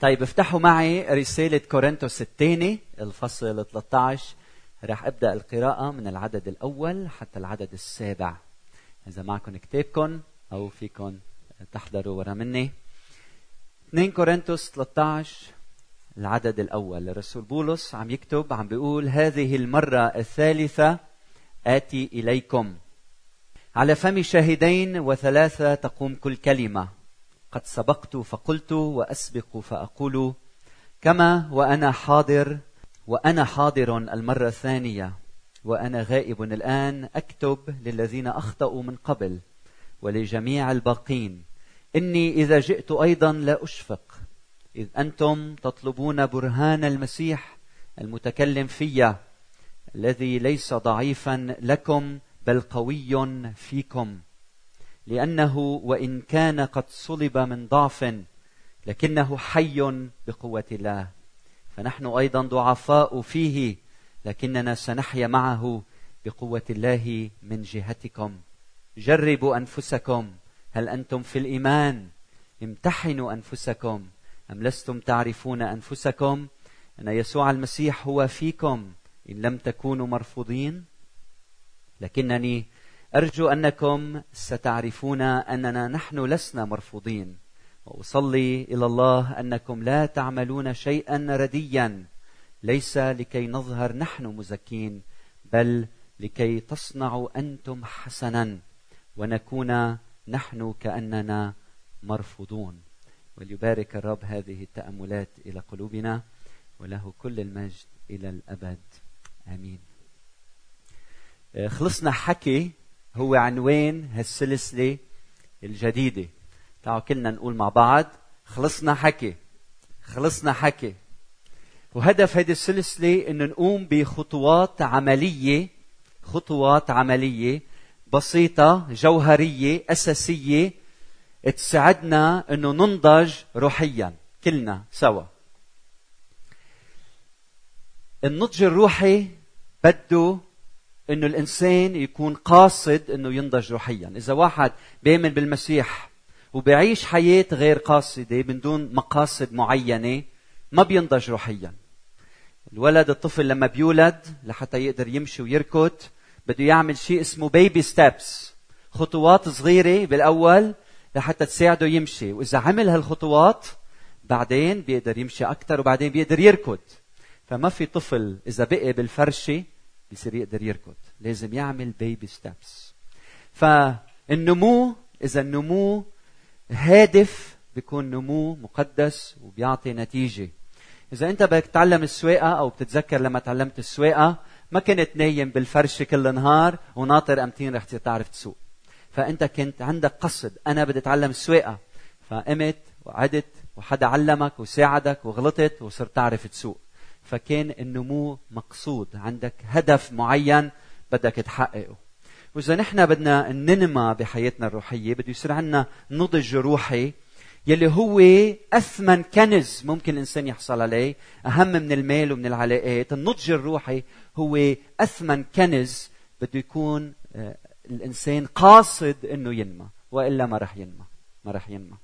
طيب افتحوا معي رسالة كورنثوس الثاني الفصل 13 راح أبدأ القراءة من العدد الأول حتى العدد السابع. إذا معكم كتابكم أو فيكم تحضروا ورا مني. 2 كورنثوس 13 العدد الأول. الرسول بولس عم يكتب عم بيقول هذه المرة الثالثة آتي إليكم. على فم شاهدين وثلاثة تقوم كل كلمة. قد سبقت فقلت وأسبق فأقول كما وأنا حاضر وأنا حاضر المرة الثانية وأنا غائب الآن أكتب للذين أخطأوا من قبل ولجميع الباقين. إني إذا جئت أيضا لا أشفق إذ أنتم تطلبون برهان المسيح المتكلم في الذي ليس ضعيفا لكم بل قوي فيكم. لأنه وإن كان قد صلب من ضعف لكنه حي بقوة الله. فنحن أيضا ضعفاء فيه لكننا سنحيا معه بقوة الله من جهتكم. جربوا أنفسكم. هل أنتم في الإيمان؟ امتحنوا أنفسكم. أم لستم تعرفون أنفسكم؟ أن يسوع المسيح هو فيكم إن لم تكونوا مرفوضين؟ لكنني أرجو أنكم ستعرفون أننا نحن لسنا مرفوضين. وأصلي إلى الله أنكم لا تعملون شيئا رديا. ليس لكي نظهر نحن مزكين بل لكي تصنعوا أنتم حسنا ونكون نحن كأننا مرفوضون. وليبارك الرب هذه التأملات إلى قلوبنا وله كل المجد إلى الأبد. آمين. خلصنا حكي هو عنوان هالسلسلة الجديدة؟ تعالوا كلنا نقول مع بعض خلصنا حكي خلصنا حكي. وهدف هذه السلسلة أن نقوم بخطوات عملية خطوات عملية بسيطة جوهرية أساسية تساعدنا أنه ننضج روحيا كلنا سوا. النضج الروحي بده إنه الإنسان يكون قاصد إنه ينضج روحيا. إذا واحد بيؤمن بالمسيح وبيعيش حياة غير قاصدة من دون مقاصد معينة ما بينضج روحيا. الولد الطفل لما بيولد لحتى يقدر يمشي ويركض بده يعمل شيء اسمه بيبي ستيبس خطوات صغيرة بالأول لحتى تساعده يمشي. وإذا عمل هالخطوات بعدين بيقدر يمشي أكثر وبعدين بيقدر يركض. فما في طفل إذا بقي بالفرشة بيصير يقدر يركض. لازم يعمل بيبي ستابس فالنمو إذا النمو هادف بيكون نمو مقدس وبيعطي نتيجة. إذا أنت بدك تتعلم السواقة أو بتتذكر لما تعلمت السواقة ما كنت نايم بالفرشة كل النهار وناطر أمتين رح تعرف تسوق. فأنت كنت عندك قصد أنا بدي أتعلم السواقة. فقمت وعدت وحدا علمك وساعدك وغلطت وصرت تعرف تسوق. فكان النمو مقصود. عندك هدف معين بدك تحققه. وإذا نحن بدنا ننمى بحياتنا الروحية بده يصير عندنا نضج روحي يلي هو أثمن كنز ممكن الإنسان يحصل عليه. أهم من المال ومن العلاقات. النضج الروحي هو أثمن كنز بده يكون آه، الإنسان قاصد إنه ينمى وإلا ما رح ينمى ما رح ينمى.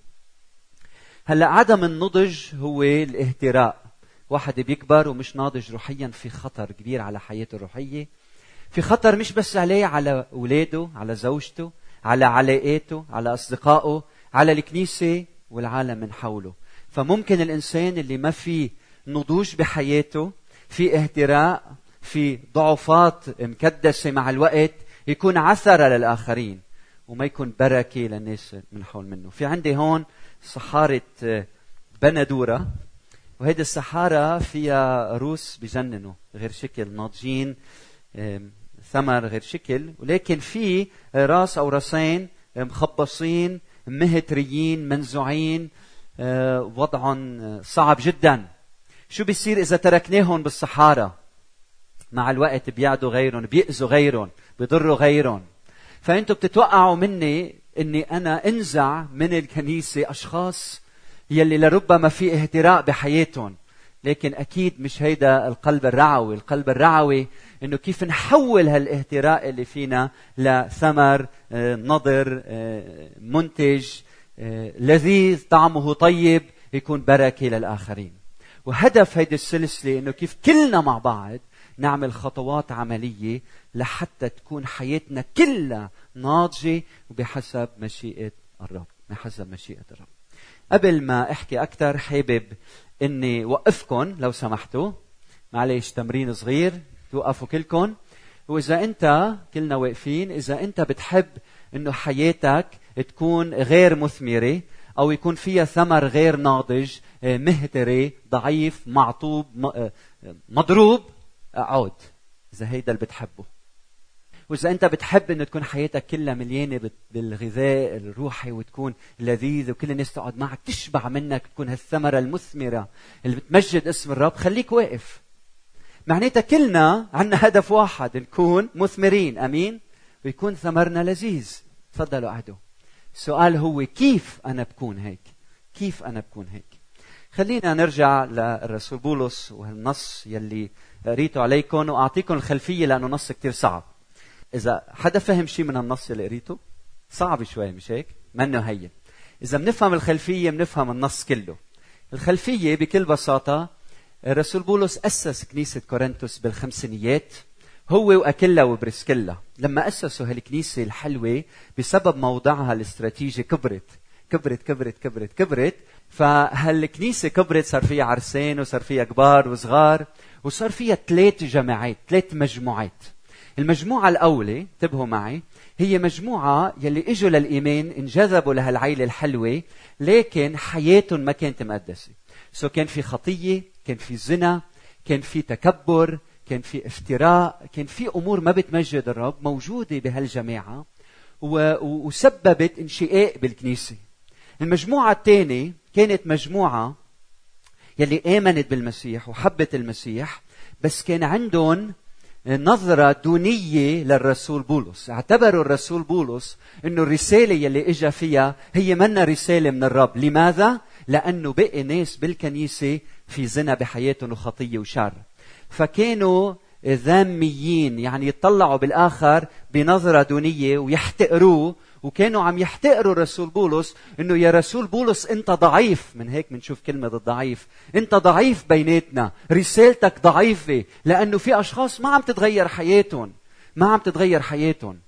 هلأ عدم النضج هو الاهتراء. واحد بيكبر ومش ناضج روحيا في خطر كبير على حياته الروحية. في خطر مش بس عليه على اولاده على زوجته على علاقاته على أصدقائه على الكنيسة والعالم من حوله. فممكن الإنسان اللي ما في نضوج بحياته في اهتراء في ضعفات مكدسة مع الوقت يكون عثره للاخرين وما يكون بركة للناس من حول منه. في عندي هون صحارة بندوره وهيدي السحارة فيها روس بجننوا غير شكل ناضجين ثمر غير شكل. ولكن في راس أو راسين مخبصين مهتريين منزوعين آه، وضعهم صعب جدا. شو بيصير إذا تركناهم بالصحارى مع الوقت بيعدوا غيرهم بيأذوا غيرهم بيضروا غيرهم. فانتم بتتوقعوا مني إني أنا أنزع من الكنيسة أشخاص يلي لربما في اهتراء بحياتهم. لكن أكيد مش هيدا القلب الرعوي. القلب الرعوي إنه كيف نحول هالإهتراء اللي فينا لثمر آه، نضر آه، منتج آه، لذيذ طعمه طيب يكون بركة للآخرين. وهدف هيدي السلسلة إنه كيف كلنا مع بعض نعمل خطوات عملية لحتى تكون حياتنا كلها ناضجة وبحسب مشيئة الرب. بحسب مشيئة الرب. قبل ما احكي أكثر حابب إني وقفكم لو سمحتوا. معلش تمرين صغير توقفوا كلكم وإذا أنت كلنا واقفين إذا أنت بتحب إنه حياتك تكون غير مثمرة أو يكون فيها ثمر غير ناضج مهتري ضعيف معطوب مضروب اقعد إذا هيدا اللي بتحبه. وإذا أنت بتحب إنه تكون حياتك كلها مليانة بالغذاء الروحي وتكون لذيذ وكل الناس تقعد معك تشبع منك تكون هالثمرة المثمرة اللي بتمجد اسم الرب خليك واقف. معناتها كلنا عندنا هدف واحد نكون مثمرين. أمين؟ ويكون ثمرنا لذيذ. تفضلوا قعدوا. السؤال هو كيف أنا بكون هيك؟ كيف أنا بكون هيك؟ خلينا نرجع للرسول بولس وهالنص يلي قريته عليكم وأعطيكم الخلفية لأنه نص كثير صعب. إذا حدا فهم شيء من النص اللي قريته صعب شوي مش هيك؟ منه هين إذا بنفهم الخلفية بنفهم النص كله. الخلفية بكل بساطة الرسول بولس أسس كنيسة كورنثوس بالخمسينيات هو واكيلا وبرسكيلا لما أسسوا هالكنيسة الحلوة بسبب موضعها الاستراتيجي كبرت. كبرت كبرت كبرت كبرت. فهالكنيسة كبرت صار فيها عرسين وصار فيها كبار وصغار وصار فيها ثلاث جماعات ثلاث مجموعات. المجموعة الأولى انتبهوا معي هي مجموعة يلي إجوا للإيمان انجذبوا لهالعيلة الحلوة لكن حياتهم ما كانت مقدسة. سو كان في خطية كان في زنا كان في تكبر كان في افتراء كان في أمور ما بتمجد الرب موجودة بهالجماعة وسببت انشقاق بالكنيسة. المجموعة الثانية كانت مجموعة يلي آمنت بالمسيح وحبت المسيح بس كان عندهم نظرة دونية للرسول بولس. اعتبروا الرسول بولس إنه الرسالة يلي إجا فيها هي منا رسالة من الرب. لماذا؟ لأنه بقي ناس بالكنيسة في زنا بحياتهم وخطية وشر. فكانوا ذاميين يعني يطلعوا بالآخر بنظرة دونية ويحتقروه وكانوا عم يحتقروا الرسول بولس إنه يا رسول بولس أنت ضعيف. من هيك بنشوف كلمة الضعيف أنت ضعيف بيناتنا. رسالتك ضعيفة. لأنه في أشخاص ما عم تتغير حياتهم. ما عم تتغير حياتهم.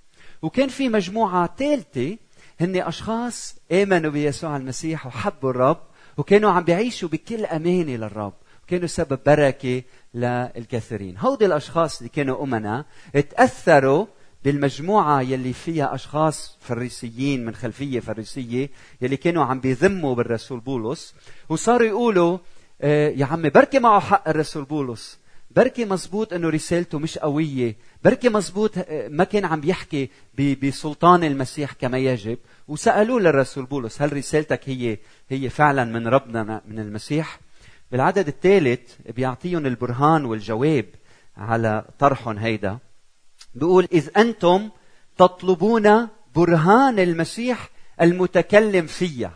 وكان في مجموعة ثالثه هن أشخاص آمنوا بيسوع المسيح وحبوا الرب وكانوا عم بيعيشوا بكل أمانة للرب. كانوا سبب بركة للكثيرين. هودي الأشخاص اللي كانوا امنا تاثروا بالمجموعة يلي فيها أشخاص فريسيين من خلفية فريسية يلي كانوا عم بيذموا بالرسول بولس وصاروا يقولوا آه، يا عمي بركي معه حق الرسول بولس. بركي مزبوط إنه رسالته مش قوية. بركي مزبوط آه، ما كان عم بيحكي بسلطان المسيح كما يجب. وسألوه للرسول بولس هل رسالتك هي هي فعلا من ربنا من المسيح؟ بالعدد الثالث بيعطيهم البرهان والجواب على طرحهم هيدا. بيقول إذ أنتم تطلبون برهان المسيح المتكلم فيا.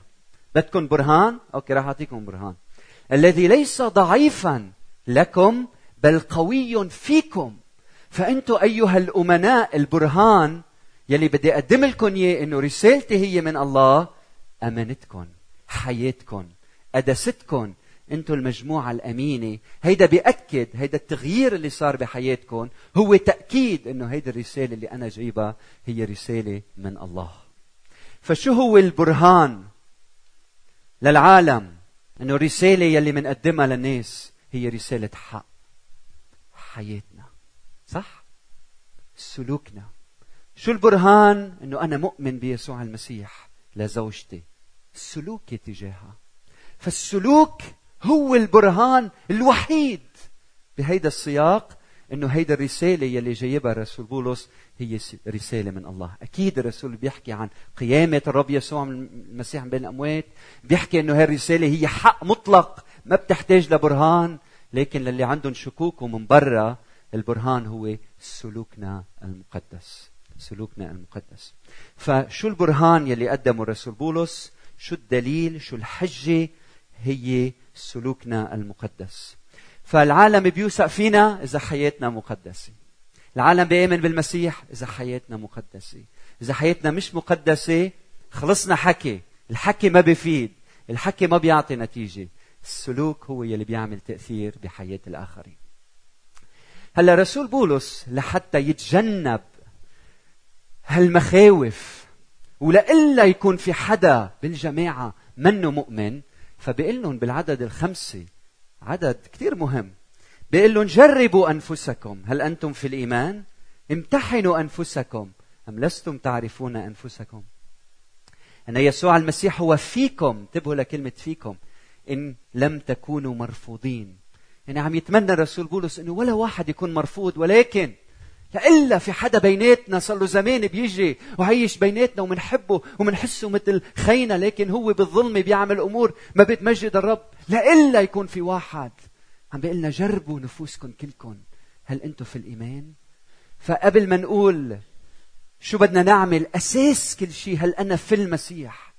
بدكم برهان؟ أوكي راح أعطيكم برهان. الذي ليس ضعيفا لكم بل قوي فيكم. فأنتم أيها الأمناء البرهان يلي بدي أقدم لكم إياه إنه رسالتي هي من الله أمانتكم حياتكم قدستكم أنتم المجموعة الأمينة. هيدا بيأكد هيدا التغيير اللي صار بحياتكم هو تأكيد إنه هيدي الرسالة اللي أنا جايبها هي رسالة من الله. فشو هو البرهان للعالم؟ إنه الرسالة يلي منقدمها للناس هي رسالة حق. حياتنا. صح؟ سلوكنا. شو البرهان إنه أنا مؤمن بيسوع المسيح لزوجتي؟ سلوكي تجاهها. فالسلوك هو البرهان الوحيد بهيدا السياق إنه هيدا الرسالة يلي جايبها الرسول بولس هي رسالة من الله، أكيد الرسول بيحكي عن قيامة الرب يسوع المسيح من بين الأموات، بيحكي إنه هي الرسالة هي حق مطلق ما بتحتاج لبرهان، لكن للي عندهم شكوك ومن برا البرهان هو سلوكنا المقدس، سلوكنا المقدس. فشو البرهان يلي قدمه الرسول بولس؟ شو الدليل؟ شو الحجة؟ هي سلوكنا المقدس. فالعالم بيوثق فينا إذا حياتنا مقدسة. العالم بيامن بالمسيح إذا حياتنا مقدسة. إذا حياتنا مش مقدسة خلصنا حكي. الحكي ما بيفيد الحكي ما بيعطي نتيجة. السلوك هو يلي بيعمل تأثير بحياة الآخرين. هلا رسول بولس لحتى يتجنب هالمخاوف ولإلا يكون في حدا بالجماعة منه مؤمن فبيقول لهم بالعدد الخمسة عدد كثير مهم. بيقول لهم جربوا أنفسكم. هل أنتم في الإيمان؟ امتحنوا أنفسكم. أم لستم تعرفون أنفسكم؟ أن يسوع المسيح هو فيكم. انتبهوا لكلمة فيكم. إن لم تكونوا مرفوضين. يعني عم يتمنى الرسول بولس إنه ولا واحد يكون مرفوض ولكن لإلا في حدا بيناتنا صار له زمان بيجي وعيش بيناتنا ومنحبه ومنحسه مثل خينا لكن هو بالظلم بيعمل أمور ما بتمجد الرب. لإلا يكون في واحد. عم بيقول لنا جربوا نفوسكم كلكم. هل أنتم في الإيمان؟ فقبل ما نقول شو بدنا نعمل أساس كل شيء هل أنا في المسيح؟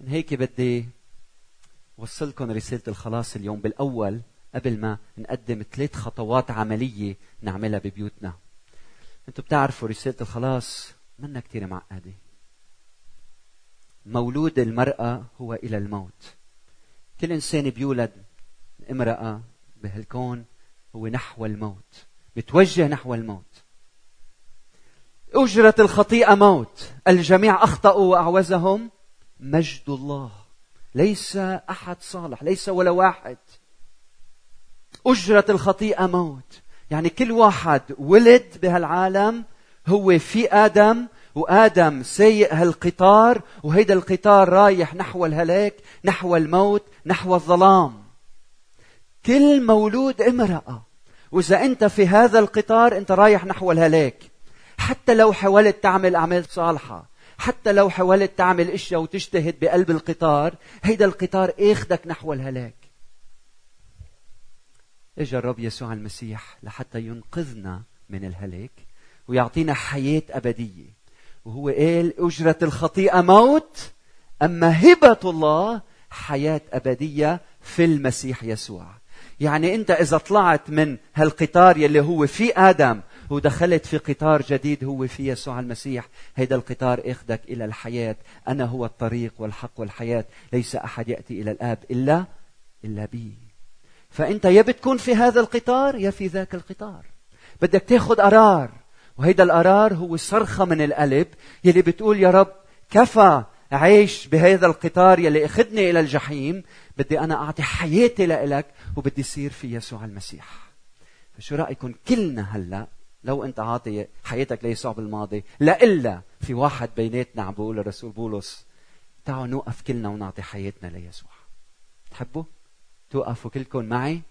من هيك بدي وصلكم رسالة الخلاص اليوم بالأول قبل ما نقدم ثلاث خطوات عملية نعملها ببيوتنا. أنتم بتعرفوا رسالة الخلاص منا كثير معقدة. مولود المرأة هو إلى الموت. كل إنسان بيولد امرأة بهالكون هو نحو الموت بتوجه نحو الموت. أجرة الخطيئة موت الجميع أخطأوا وأعوزهم مجد الله. ليس أحد صالح ليس ولا واحد. أجرة الخطيئة موت يعني كل واحد ولد بهالعالم هو في آدم وآدم سايق هالقطار وهيدا القطار رايح نحو الهلاك نحو الموت نحو الظلام. كل مولود امرأة وإذا أنت في هذا القطار أنت رايح نحو الهلاك. حتى لو حاولت تعمل أعمال صالحة حتى لو حاولت تعمل إشياء وتجتهد بقلب القطار هيدا القطار إخدك نحو الهلاك. اجا الرب يسوع المسيح لحتى ينقذنا من الهلاك ويعطينا حياة أبدية. وهو قال أجرة الخطيئة موت أما هبة الله حياة أبدية في المسيح يسوع. يعني أنت إذا طلعت من هالقطار يلي هو في آدم ودخلت في قطار جديد هو في يسوع المسيح هيدا القطار اخذك إلى الحياة. أنا هو الطريق والحق والحياة. ليس أحد يأتي إلى الآب إلا إلا بي. فأنت يا بتكون في هذا القطار يا في ذاك القطار. بدك تاخذ قرار وهيدا القرار هو صرخة من القلب يلي بتقول يا رب كفى عيش بهذا القطار يلي أخذني إلى الجحيم بدي أنا أعطي حياتي لإلك وبدي صير في يسوع المسيح. فشو رايكم كلنا هلأ لو أنت عاطي حياتك ليسوع بالماضي لا في واحد بيناتنا عم بقول الرسول بولس تعالوا نوقف كلنا ونعطي حياتنا ليسوع. تحبوا؟ توقفوا كلكم معي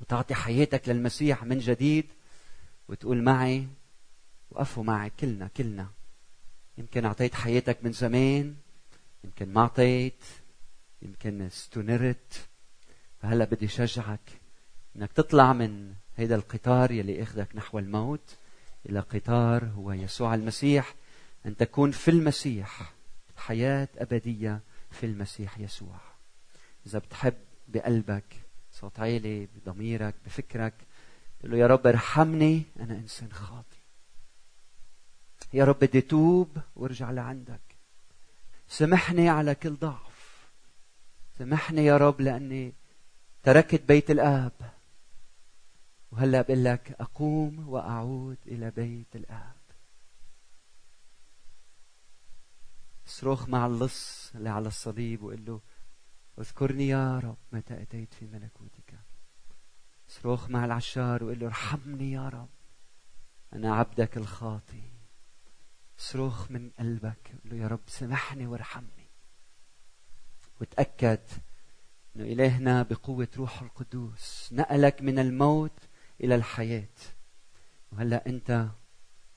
وتعطي حياتك للمسيح من جديد وتقول معي وقفوا معي كلنا كلنا. يمكن أعطيت حياتك من زمان يمكن ما أعطيت يمكن استنرت. فهلا بدي شجعك إنك تطلع من هيدا القطار يلي أخذك نحو الموت إلى قطار هو يسوع المسيح. أن تكون في المسيح حياة أبدية في المسيح يسوع. إذا بتحب بقلبك صوت عالي بضميرك بفكرك. تقول له يا رب ارحمني أنا إنسان خاطئ. يا رب بدي توب وارجع لعندك. سامحني على كل ضعف. سامحني يا رب لأني تركت بيت الآب. وهلأ بقول لك أقوم وأعود إلى بيت الآب. صرخ مع اللص اللي على الصليب وقل له اذكرني يا رب متى أتيت في ملكوتك. صرخ مع العشار وقل له ارحمني يا رب أنا عبدك الخاطي صرخ من قلبك قل له يا رب سامحني وارحمني. وتأكد إنه إلهنا بقوة روح القدوس نقلك من الموت إلى الحياة. وهلأ أنت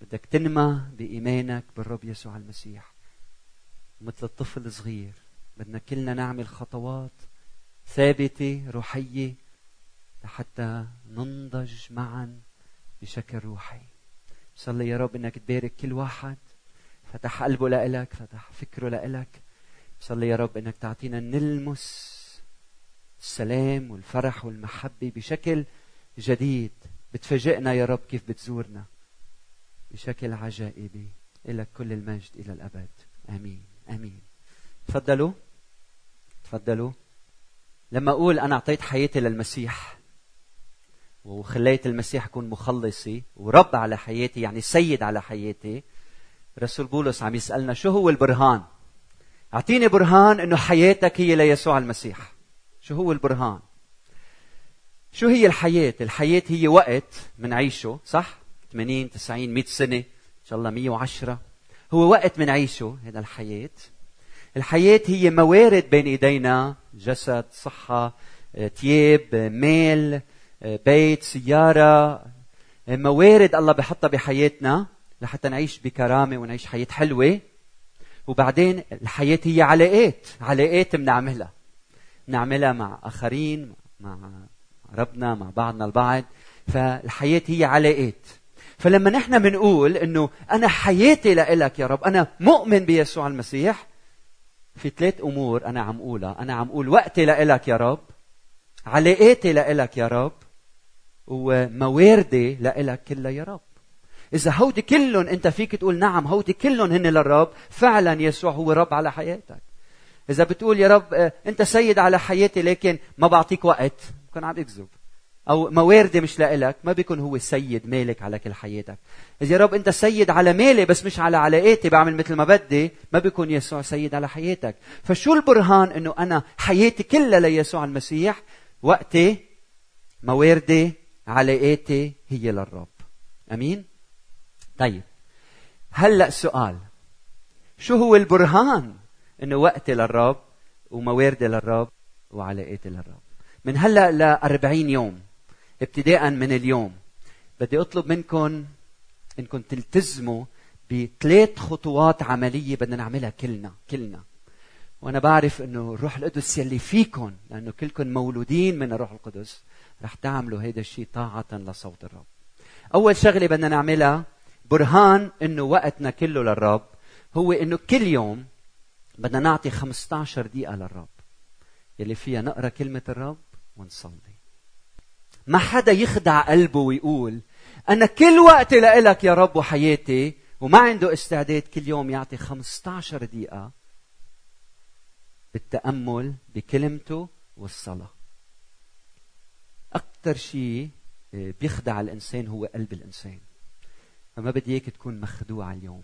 بدك تنمى بإيمانك بالرب يسوع المسيح مثل الطفل الصغير. بدنا كلنا نعمل خطوات ثابتة روحية لحتى ننضج معا بشكل روحي. صلي يا رب إنك تبارك كل واحد. فتح قلبه لإلك فتح فكره لإلك. صلي يا رب إنك تعطينا نلمس السلام والفرح والمحبة بشكل جديد. بتفاجئنا يا رب كيف بتزورنا بشكل عجائبي. إلك كل المجد إلى الأبد. آمين. تفضلوا. تفضلوا. لما أقول أنا أعطيت حياتي للمسيح وخليت المسيح يكون مخلصي ورب على حياتي يعني سيد على حياتي رسول بولس عم يسألنا شو هو البرهان؟ أعطيني برهان إنه حياتك هي ليسوع المسيح. شو هو البرهان؟ شو هي الحياة؟ الحياة هي وقت منعيشه صح؟ 80 90 100 سنة إن شاء الله 110 هو وقت منعيشه هذا الحياة. الحياة هي موارد بين إيدينا. جسد صحة تياب مال بيت سيارة. موارد الله بحطها بحياتنا لحتى نعيش بكرامة ونعيش حياة حلوة. وبعدين الحياة هي علاقات علاقات بنعملها. بنعملها مع آخرين مع ربنا مع بعضنا البعض. فالحياة هي علاقات. فلما نحن بنقول إنه أنا حياتي لإلك يا رب أنا مؤمن بيسوع المسيح في ثلاث أمور أنا عم أقولها. أنا عم أقول وقتي لإلك يا رب علاقاتي لإلك يا رب ومواردي لإلك كلها يا رب. إذا هودي كلهم أنت فيك تقول نعم هودي كلهم هن للرب فعلا يسوع هو رب على حياتك. إذا بتقول يا رب آه، أنت سيد على حياتي لكن ما بعطيك وقت. بكون عم يكذب. أو مواردي مش لإلك ما بيكون هو سيد مالك على كل حياتك. اذا يا رب أنت سيد على مالي بس مش على علاقاتي بعمل مثل ما بدي ما بيكون يسوع سيد على حياتك. فشو البرهان إنه أنا حياتي كلها ليسوع المسيح؟ وقتي مواردي علاقاتي هي للرب. آمين؟ طيب هلأ سؤال. شو هو البرهان إنه وقتي للرب ومواردي للرب وعلاقاتي للرب؟ من هلأ ل 40 يوم. ابتداء من اليوم. بدي أطلب منكم إنكم تلتزموا بثلاث خطوات عملية بدنا نعملها كلنا كلنا. وأنا بعرف إنه الروح القدس يلي فيكم لأنه كلكم مولودين من الروح القدس رح تعملوا هيدا الشيء طاعة لصوت الرب. أول شغلة بدنا نعملها برهان إنه وقتنا كله للرب هو إنه كل يوم بدنا نعطي 15 دقيقة للرب. يلي فيها نقرأ كلمة الرب ونصلي. ما حدا يخدع قلبه ويقول أنا كل وقتي لإلك يا رب وحياتي وما عنده استعداد كل يوم يعطي 15 دقيقة بالتأمل بكلمته والصلاة. أكثر شيء آه، بيخدع الإنسان هو قلب الإنسان. فما بدي إياك تكون مخدوع اليوم.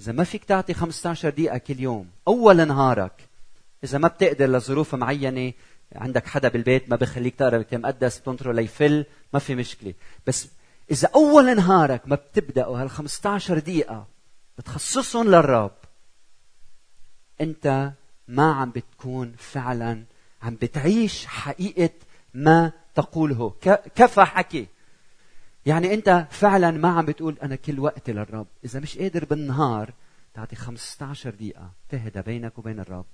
إذا ما فيك تعطي 15 دقيقة كل يوم أول نهارك. إذا ما بتقدر لظروف معينة عندك حدا بالبيت ما بخليك تقرا الكتاب المقدس بتنطره ليفل ما في مشكلة. بس إذا أول نهارك ما بتبداوا هال 15 دقيقة بتخصصهم للرب أنت ما عم بتكون فعلا عم بتعيش حقيقة ما تقوله. كفى حكي. يعني أنت فعلا ما عم بتقول أنا كل وقتي للرب. إذا مش قادر بالنهار تعطي 15 دقيقة تهدى بينك وبين الرب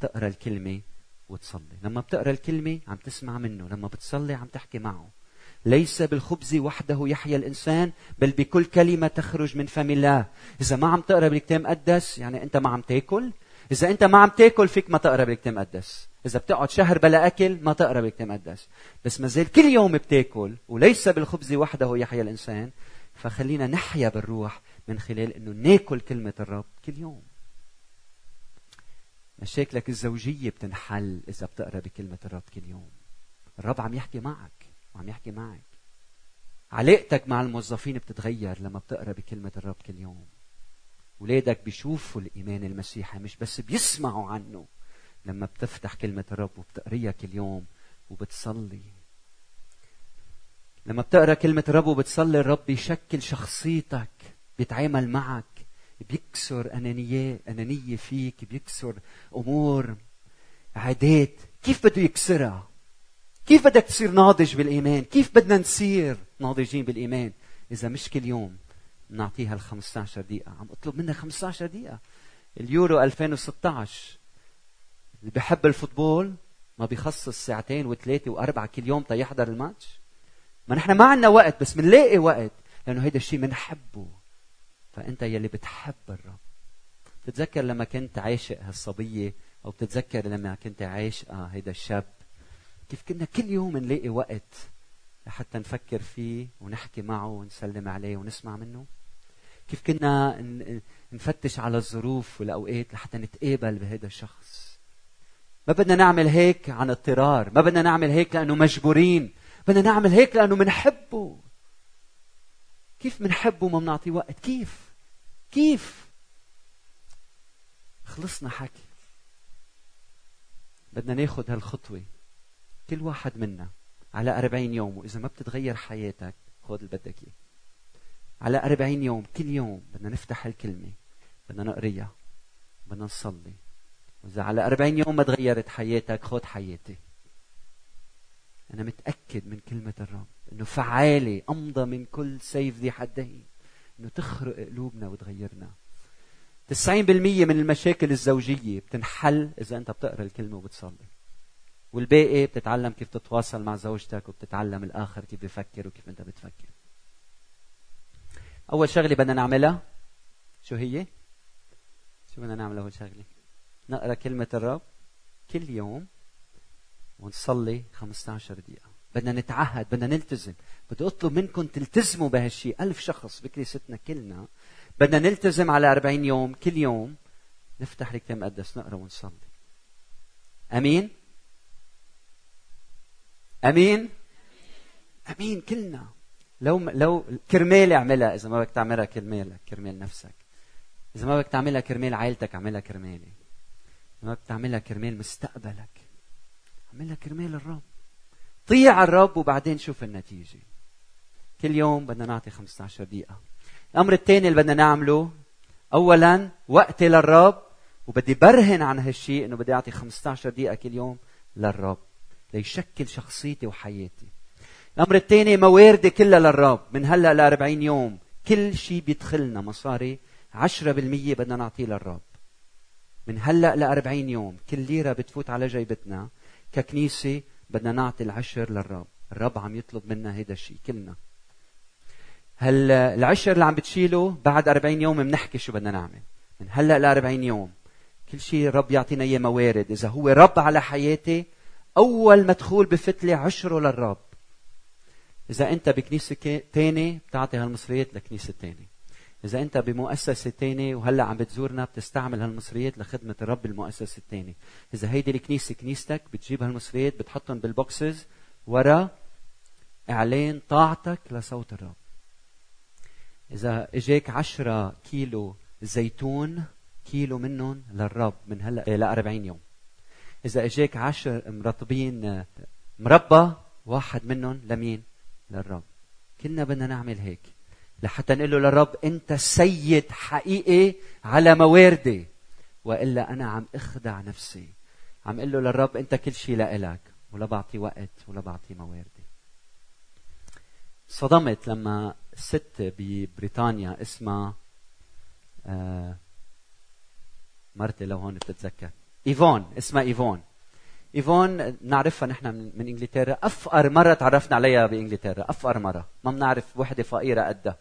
تقرأ الكلمة وتصلي. لما بتقرأ الكلمة عم تسمع منه لما بتصلي عم تحكي معه. ليس بالخبز وحده يحيا الإنسان بل بكل كلمة تخرج من فم الله. إذا ما عم تقرأ بالكتاب المقدس يعني أنت ما عم تاكل. إذا أنت ما عم تاكل فيك ما تقرأ بالكتاب المقدس. إذا بتقعد شهر بلا أكل ما تقرأ بالكتاب المقدس. بس ما زال كل يوم بتاكل وليس بالخبز وحده يحيا الإنسان. فخلينا نحيا بالروح من خلال إنه ناكل كلمة الرب كل يوم. مشاكلك الزوجية بتنحل إذا بتقرأ بكلمة الرب كل يوم. الرب عم يحكي معك وعم يحكي معك. علاقتك مع الموظفين بتتغير لما بتقرأ بكلمة الرب كل يوم. ولادك بيشوفوا الإيمان المسيحي مش بس بيسمعوا عنه. لما بتفتح كلمة الرب وبتقريها كل يوم وبتصلي. لما بتقرأ كلمة الرب وبتصلي الرب بيشكل شخصيتك بيتعامل معك. بيكسر أنانية أنانية فيك بيكسر أمور عادات. كيف بده يكسرها؟ كيف بدك تصير ناضج بالإيمان؟ كيف بدنا نصير ناضجين بالإيمان؟ إذا مش كل يوم نعطيها ال 15 دقيقة. عم أطلب منها 15 دقيقة. اليورو 2016 اللي بحب الفوتبول ما بيخصص ساعتين وثلاثة وأربعة كل يوم تيحضر الماتش. ما نحن ما عندنا وقت بس بنلاقي وقت لأنه هيدا الشيء بنحبه. فأنت يلي بتحب الرب. بتتذكر لما كنت عاشق هالصبية أو بتتذكر لما كنت عاشقة هيدا الشاب. كيف كنا كل يوم نلاقي وقت لحتى نفكر فيه ونحكي معه ونسلم عليه ونسمع منه؟ كيف كنا نفتش على الظروف والأوقات لحتى نتقابل بهذا الشخص؟ ما بدنا نعمل هيك عن اضطرار ما بدنا نعمل هيك لأنه مجبورين بدنا نعمل هيك لأنه منحبه. كيف منحبه وما بنعطيه وقت؟ كيف؟ كيف؟ خلصنا حكي. بدنا ناخذ هالخطوة. كل واحد منا على أربعين يوم وإذا ما بتتغير حياتك خذ اللي بدك إياه. على أربعين يوم كل يوم بدنا نفتح الكلمة بدنا نقريها. بدنا نصلي. وإذا على أربعين يوم ما تغيرت حياتك خذ حياتي. أنا متأكد من كلمة الرب إنه فعالة أمضى من كل سيف ذي حدين. إنه تخرق قلوبنا وتغيرنا 90% من المشاكل الزوجية بتنحل إذا أنت بتقرأ الكلمة وبتصلي والباقي بتتعلم كيف تتواصل مع زوجتك وبتتعلم الآخر كيف بفكر وكيف أنت بتفكر أول شغلة بدنا نعملها شو هي؟ شو بدنا نعمل أول شغلة؟ نقرأ كلمة الرب كل يوم ونصلي 15 دقيقة بدنا نتعهد بدنا نلتزم. بدي أطلب منكم تلتزموا بهالشيء ألف شخص بكنيستنا كلنا. بدنا نلتزم على 40 يوم. كل يوم نفتح الكتاب المقدس نقرأ ونصلي. أمين؟ أمين؟ أمين كلنا. لو لو كرمال اعملها. إذا ما بدك تعملها كرمالك كرمال نفسك. إذا ما بدك تعملها كرمال عائلتك اعملها كرمالي. ما بدك تعملها كرمال مستقبلك اعملها كرمال الرب. طيع الرب وبعدين شوف النتيجة. كل يوم بدنا نعطي 15 دقيقة. الأمر الثاني اللي بدنا نعمله اولا وقتي للرب وبدي برهن عن هالشيء إنه بدي أعطي 15 دقيقة كل يوم للرب ليشكل شخصيتي وحياتي. الأمر الثاني مواردي كلها للرب. من هلأ ل 40 يوم كل شيء بيدخلنا مصاري. 10% بدنا نعطيه للرب. من هلأ ل 40 يوم كل ليرة بتفوت على جيبتنا. ككنيسة بدنا نعطي العشر للرب. الرب عم يطلب منا هيدا الشيء. كلنا. هل العشر اللي عم بتشيله بعد 40 يوم بنحكي شو بدنا نعمل؟ من هلأ ل 40 يوم. كل شيء الرب يعطينا إياه موارد. إذا هو رب على حياتي أول مدخول بفتلي عشره للرب. إذا أنت بكنيسة تاني بتعطي هالمصريات لكنيسة تاني. إذا أنت بمؤسسة تاني وهلأ عم بتزورنا بتستعمل هالمصريات لخدمة الرب المؤسسة التاني إذا هيدي الكنيسة كنيستك بتجيب هالمصريات بتحطهم بالبوكسز ورا إعلان طاعتك لصوت الرب إذا إجاك عشرة كيلو زيتون كيلو منهم للرب من هلأ ل 40 يوم. إذا إجاك عشر مرطبين مربى واحد منهم لمين؟ للرب. كلنا بدنا نعمل هيك لحتى نقول له للرب أنت سيد حقيقي على مواردي. وإلا أنا عم أخدع نفسي. عم أقول له للرب أنت كل شيء لإلك ولا بعطي وقت ولا بعطي مواردي. صدمت لما ست ببريطانيا اسمها آه مرتي لو هون بتتذكر. إيفون اسمها إيفون. إيفون نعرفها نحن من إنجلترا. أفقر مرة تعرفنا عليها بإنجلترا. أفقر مرة. ما بنعرف وحدة فقيرة قدها.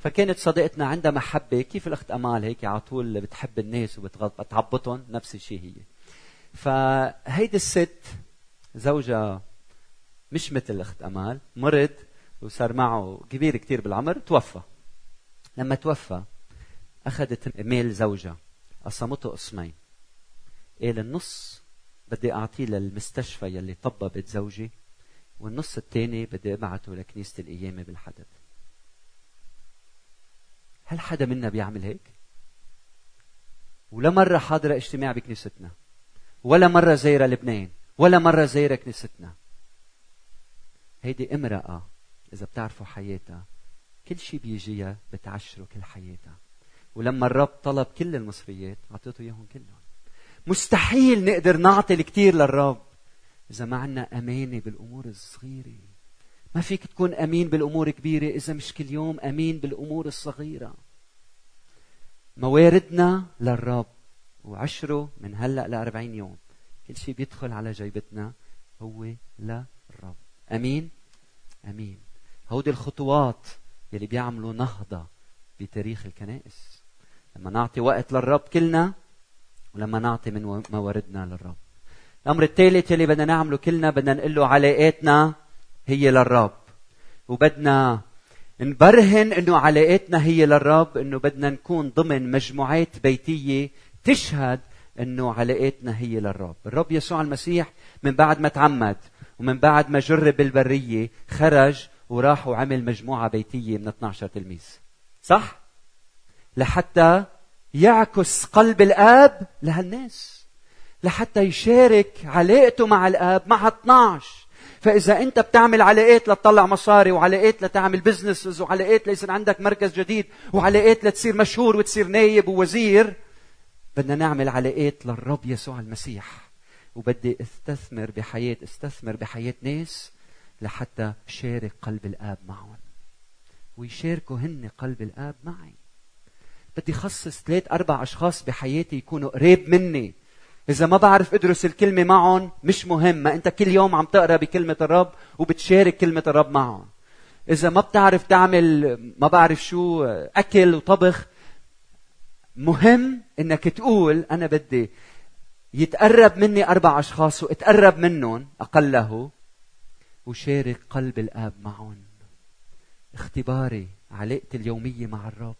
فكانت صديقتنا عندها محبة. كيف الأخت أمال هيك على طول بتحب الناس وبتعبطهم؟ نفس الشيء هي. فهيدي الست زوجها مش مثل الأخت أمال مرض وصار معه كبير كتير بالعمر توفى. لما توفى أخذت ميل زوجها قسمته قسمين. قال النص بدي أعطيه للمستشفى يلي طببت زوجي والنص الثاني بدي أبعته لكنيسة القيامة بالحدث. هل حدا منا بيعمل هيك؟ ولا مرة حاضرة اجتماع بكنيستنا ولا مرة زايرة لبنان ولا مرة زايرة كنيستنا. هيدي امرأة إذا بتعرفوا حياتها كل شيء بيجيها بتعشره كل حياتها. ولما الرب طلب كل المصريات أعطيته إياهم كلهم. مستحيل نقدر نعطي الكثير للرب إذا ما عنا أمانة بالأمور الصغيرة. ما فيك تكون أمين بالأمور كبيرة إذا مش كل يوم أمين بالأمور الصغيرة. مواردنا للرب وعشره من هلأ لأربعين يوم. كل شيء بيدخل على جيبتنا هو للرب. أمين؟ أمين. هودي الخطوات يلي بيعملوا نهضة بتاريخ الكنائس. لما نعطي وقت للرب كلنا ولما نعطي من مواردنا للرب. الأمر الثالث يلي بدنا نعمله كلنا بدنا نقول له علاقاتنا هي للرب. وبدنا نبرهن إنه علاقاتنا هي للرب إنه بدنا نكون ضمن مجموعات بيتية تشهد إنه علاقتنا هي للرب. الرب يسوع المسيح من بعد ما تعمد ومن بعد ما جرب بالبرية خرج وراح وعمل مجموعة بيتية من 12 تلميذ. صح؟ لحتى يعكس قلب الآب لهالناس. لحتى يشارك علاقته مع الآب مع 12 فإذا أنت بتعمل علاقات لتطلع مصاري وعلاقات لتعمل بزنسز وعلاقات ليصير عندك مركز جديد وعلاقات لتصير مشهور وتصير نايب ووزير بدنا نعمل علاقات للرب يسوع المسيح. وبدي استثمر بحياة استثمر بحياة ناس لحتى شارك قلب الآب معهم. ويشاركوا هن قلب الآب معي. بدي خصص ثلاث أربع أشخاص بحياتي يكونوا قريب مني. إذا ما بعرف أدرس الكلمة معهم مش مهم. ما أنت كل يوم عم تقرأ بكلمة الرب وبتشارك كلمة الرب معهم. إذا ما بتعرف تعمل ما بعرف شو أكل وطبخ مهم إنك تقول أنا بدي يتقرب مني أربع أشخاص واتقرب منهم أقله وشارك قلب الآب معهم. اختباري علاقتي اليومية مع الرب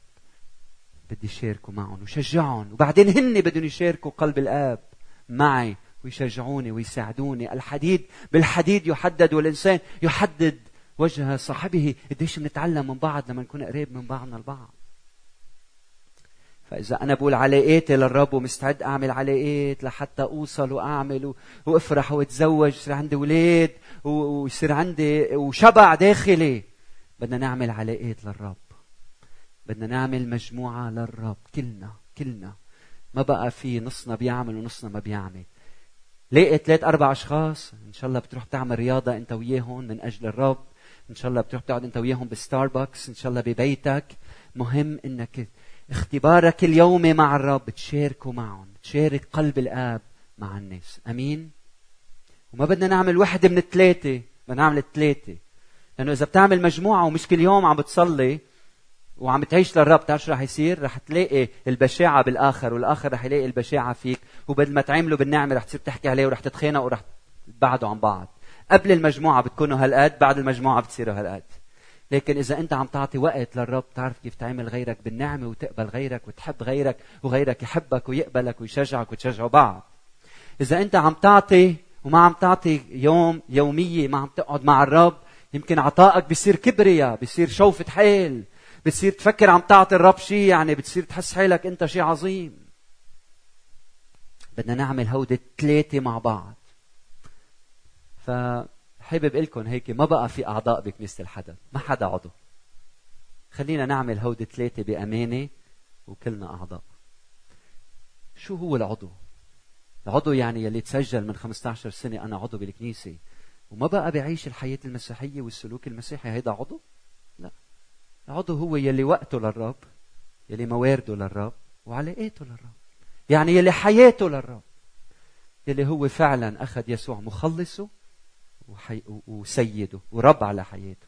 بدي شاركه معهم وشجعهم. وبعدين هن بدهم يشاركوا قلب الآب. معي ويشجعوني ويساعدوني. الحديد بالحديد يحدد والإنسان يحدد وجه صاحبه. قديش بنتعلم من بعض لما نكون قريب من بعضنا البعض. فإذا أنا بقول علاقاتي للرب ومستعد أعمل علاقات لحتى أوصل وأعمل وأفرح وأتزوج يصير عندي أولاد ويصير عندي وشبع داخلي. بدنا نعمل علاقات للرب. بدنا نعمل مجموعة للرب. كلنا كلنا. ما بقى في نصنا بيعمل ونصنا ما بيعمل. لاقي ثلاث أربع أشخاص إن شاء الله بتروح تعمل رياضة أنت وياهم من أجل الرب إن شاء الله بتروح تقعد أنت وياهم بستاربكس إن شاء الله ببيتك. مهم إنك اختبارك اليومي مع الرب تشاركه معهم تشارك قلب الآب مع الناس. أمين؟ وما بدنا نعمل وحدة من الثلاثة بدنا نعمل الثلاثة لأنه إذا بتعمل مجموعة ومش كل يوم عم بتصلي وعم تعيش للرب تعرف شو رح يصير؟ رح تلاقي البشاعة بالآخر والآخر رح يلاقي البشاعة فيك وبدل ما تعملوا بالنعمة رح تصير تحكي عليه ورح تتخانقوا ورح تبعدوا عن بعض. قبل المجموعة بتكونوا هالقد بعد المجموعة بتصيروا هالقد. لكن إذا أنت عم تعطي وقت للرب تعرف كيف تعمل غيرك بالنعمة وتقبل غيرك وتحب غيرك وغيرك يحبك ويقبلك ويشجعك وتشجعوا بعض. إذا أنت عم تعطي وما عم تعطي يوم يومية ما عم تقعد مع الرب يمكن عطائك بيصير كبرياء بيصير شوفة حيل بتصير تفكر عم تعطي الرب شيء يعني بتصير تحس حالك انت شيء عظيم. بدنا نعمل هودي الثلاثه مع بعض. فحابب لكم هيك ما بقى في أعضاء بكنيسة الحدث ما حدا عضو. خلينا نعمل هودي الثلاثه بأمانة وكلنا أعضاء. شو هو العضو؟ العضو يعني يلي تسجل من 15 سنة أنا عضو بالكنيسة. وما بقى بعيش الحياة المسيحية والسلوك المسيحي هيدا عضو؟ لا. العضو هو يلي وقته للرب يلي موارده للرب وعلاقاته للرب. يعني يلي حياته للرب. يلي هو فعلا أخذ يسوع مخلصه وحي... وسيده ورب على حياته.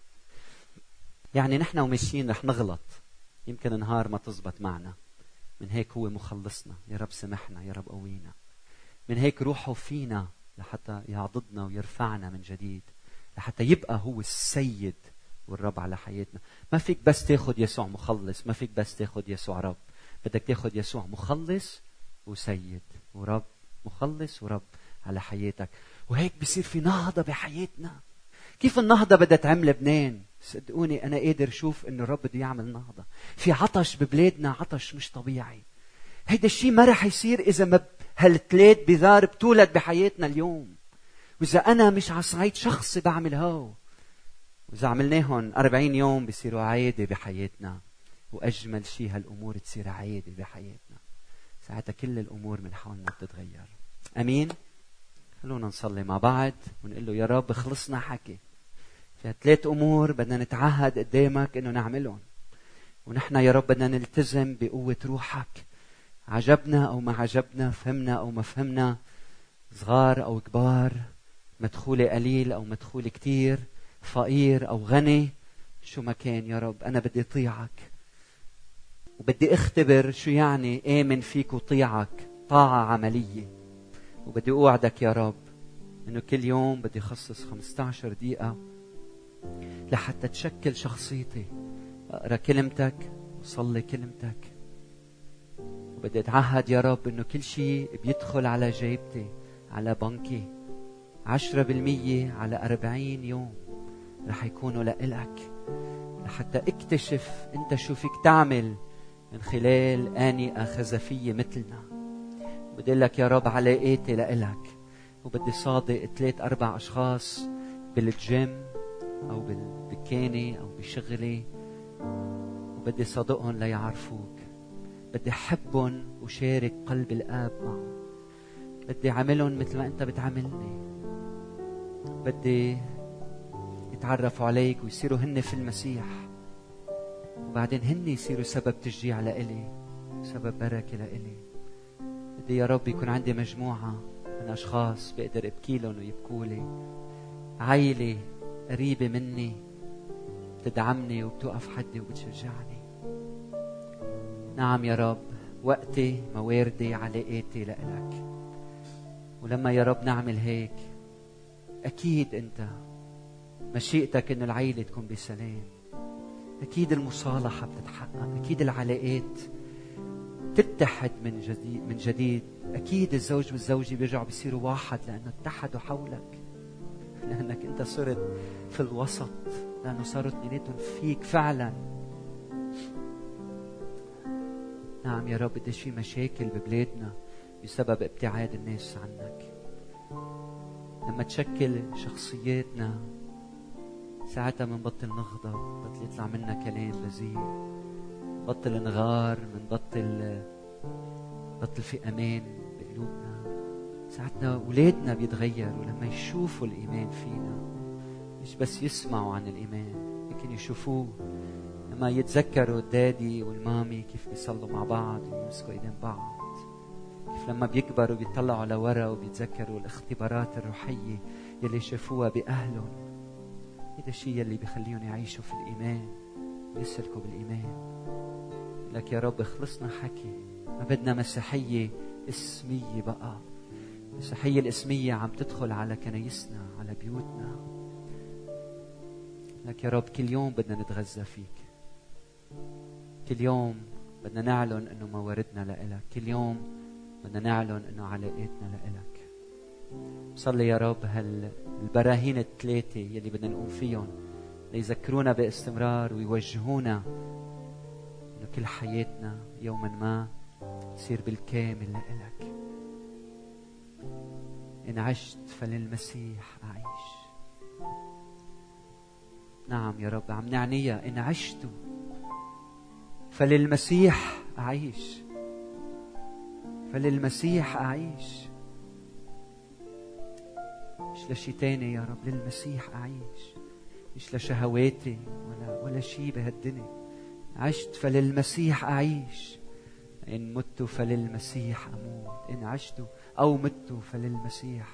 يعني نحن وماشيين رح نغلط. يمكن نهار ما تزبط معنا. من هيك هو مخلصنا. يا رب سمحنا يا رب قوينا. من هيك روحه فينا لحتى يعضدنا ويرفعنا من جديد. لحتى يبقى هو السيد والرب على حياتنا. ما فيك بس تاخد يسوع مخلص ما فيك بس تاخد يسوع رب. بدك تاخد يسوع مخلص وسيد. ورب مخلص ورب على حياتك. وهيك بصير في نهضة بحياتنا. كيف النهضة بدها تعمل لبنان؟ صدقوني أنا قادر أشوف إنه الرب بده يعمل نهضة. في عطش ببلادنا عطش مش طبيعي. هيدا الشيء ما رح يصير إذا ما هالثلاث بذار بتولد بحياتنا اليوم. وإذا أنا مش على صعيد شخصي بعمل هو وإذا عملناهم أربعين يوم بيصيروا عادة بحياتنا وأجمل شيء هالأمور تصير عادة بحياتنا. ساعتها كل الأمور من حولنا بتتغير. أمين؟ خلونا نصلي مع بعض ونقول له يا رب خلصنا حكي. في ثلاث أمور بدنا نتعهد قدامك إنه نعملهم. ونحن يا رب بدنا نلتزم بقوة روحك. عجبنا أو ما عجبنا فهمنا أو ما فهمنا صغار أو كبار مدخولة قليل أو مدخولة كتير فقير أو غني شو ما كان يا رب أنا بدي أطيعك. وبدي أختبر شو يعني آمن فيك وطيعك طاعة عملية. وبدي أوعدك يا رب إنه كل يوم بدي أخصص 15 دقيقة لحتى تشكل شخصيتي. أقرأ كلمتك وصلي كلمتك. بدي أتعهد يا رب إنه كل شيء بيدخل على جيبتي على بنكي. عشرة بالمية على أربعين يوم. رح يكونوا لإلك. لحتى اكتشف انت شو فيك تعمل من خلال آنية خزفية مثلنا. بدي لك يا رب علاقاتي لإلك. وبدي صادق ثلاث أربع أشخاص بالجيم أو بالدكانة أو بشغلي. وبدي صادقهم ليعرفوك. بدي أحبهم وشارك قلب الآب معهم. بدي أعملهم مثل ما أنت بتعاملني بدي يتعرفوا عليك ويصيروا هن في المسيح. وبعدين هن يصيروا سبب تشجيع لإلي سبب بركة لإلي. بدي يا رب يكون عندي مجموعة من أشخاص بقدر أبكي لهم ويبكوا لي. عيلة قريبة مني بتدعمني وبتوقف حدي وبتشجعني. نعم يا رب وقتي مواردي علاقاتي لإلك. ولما يا رب نعمل هيك أكيد أنت مشيئتك إنه العيلة تكون بسلام. أكيد المصالحة بتتحقق أكيد العلاقات تتحد من جديد من جديد. أكيد الزوج والزوجة بيرجعوا بيصيروا واحد لأنه اتحدوا حولك لأنك أنت صرت في الوسط لأنه صاروا اثنيناتهم فيك فعلا. نعم يا رب قديش في مشاكل ببلادنا بسبب ابتعاد الناس عنك. لما تشكل شخصياتنا ساعتها منبطل نغضب بطل يطلع منا كلام بذيء. بطل نغار منبطل بطل في أمان بقلوبنا. ساعتنا اولادنا بيتغيروا لما يشوفوا الإيمان فينا. مش بس يسمعوا عن الإيمان لكن يشوفوه. لما يتذكروا الدادي والمامي كيف بيصلوا مع بعض ويمسكوا إيدين بعض. كيف لما بيكبروا بيطلعوا لورا وبيتذكروا الاختبارات الروحية يلي شافوها بأهلهم. هذا الشيء يلي بيخليهم يعيشوا في الإيمان ويسلكوا بالإيمان. لك يا رب خلصنا حكي. ما بدنا مسيحية اسمية بقى. المسيحية الاسمية عم تدخل على كنايسنا على بيوتنا. لك يا رب كل يوم بدنا نتغذى فيك. كل يوم بدنا نعلن إنه مواردنا لإلك. كل يوم بدنا نعلن إنه علاقتنا لإلك. صلي يا رب هالبراهين الثلاثة يلي بدنا نقوم فيهم ليذكرونا باستمرار ويوجهونا انه كل حياتنا يوما ما تصير بالكامل لإلك. إن عشت فللمسيح أعيش. نعم يا رب عم نعنيها إن عشت فللمسيح أعيش. فللمسيح أعيش. مش لشي تاني يا رب للمسيح أعيش. مش لشهواتي ولا ولا شيء بهالدنيا عشت فللمسيح أعيش. إن مت فللمسيح أموت. إن عشت أو مت فللمسيح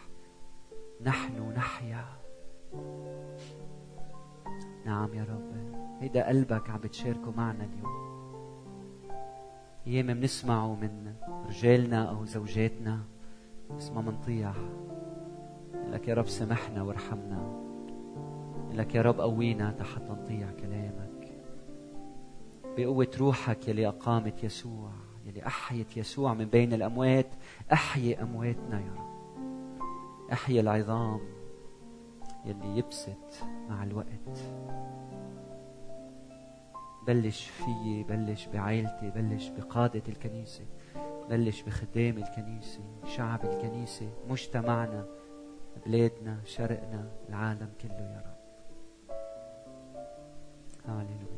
نحن نحيا. نعم يا رب. هيدا قلبك عم بتشاركه معنا اليوم. أيام بنسمعه من رجالنا أو زوجاتنا. بس ما منطيع لك يا رب سامحنا وارحمنا. لك يا رب قوينا تحت نطيع كلامك. بقوة روحك يلي أقامت يسوع يلي أحيت يسوع من بين الأموات. أحيي أمواتنا يا رب. أحيي العظام يلي يبست مع الوقت. بلش فيي بلش بعائلتي بلش بقادة الكنيسة بلش بخدام الكنيسة شعب الكنيسة مجتمعنا. بلادنا شرقنا العالم كله يا رب. هاليلويا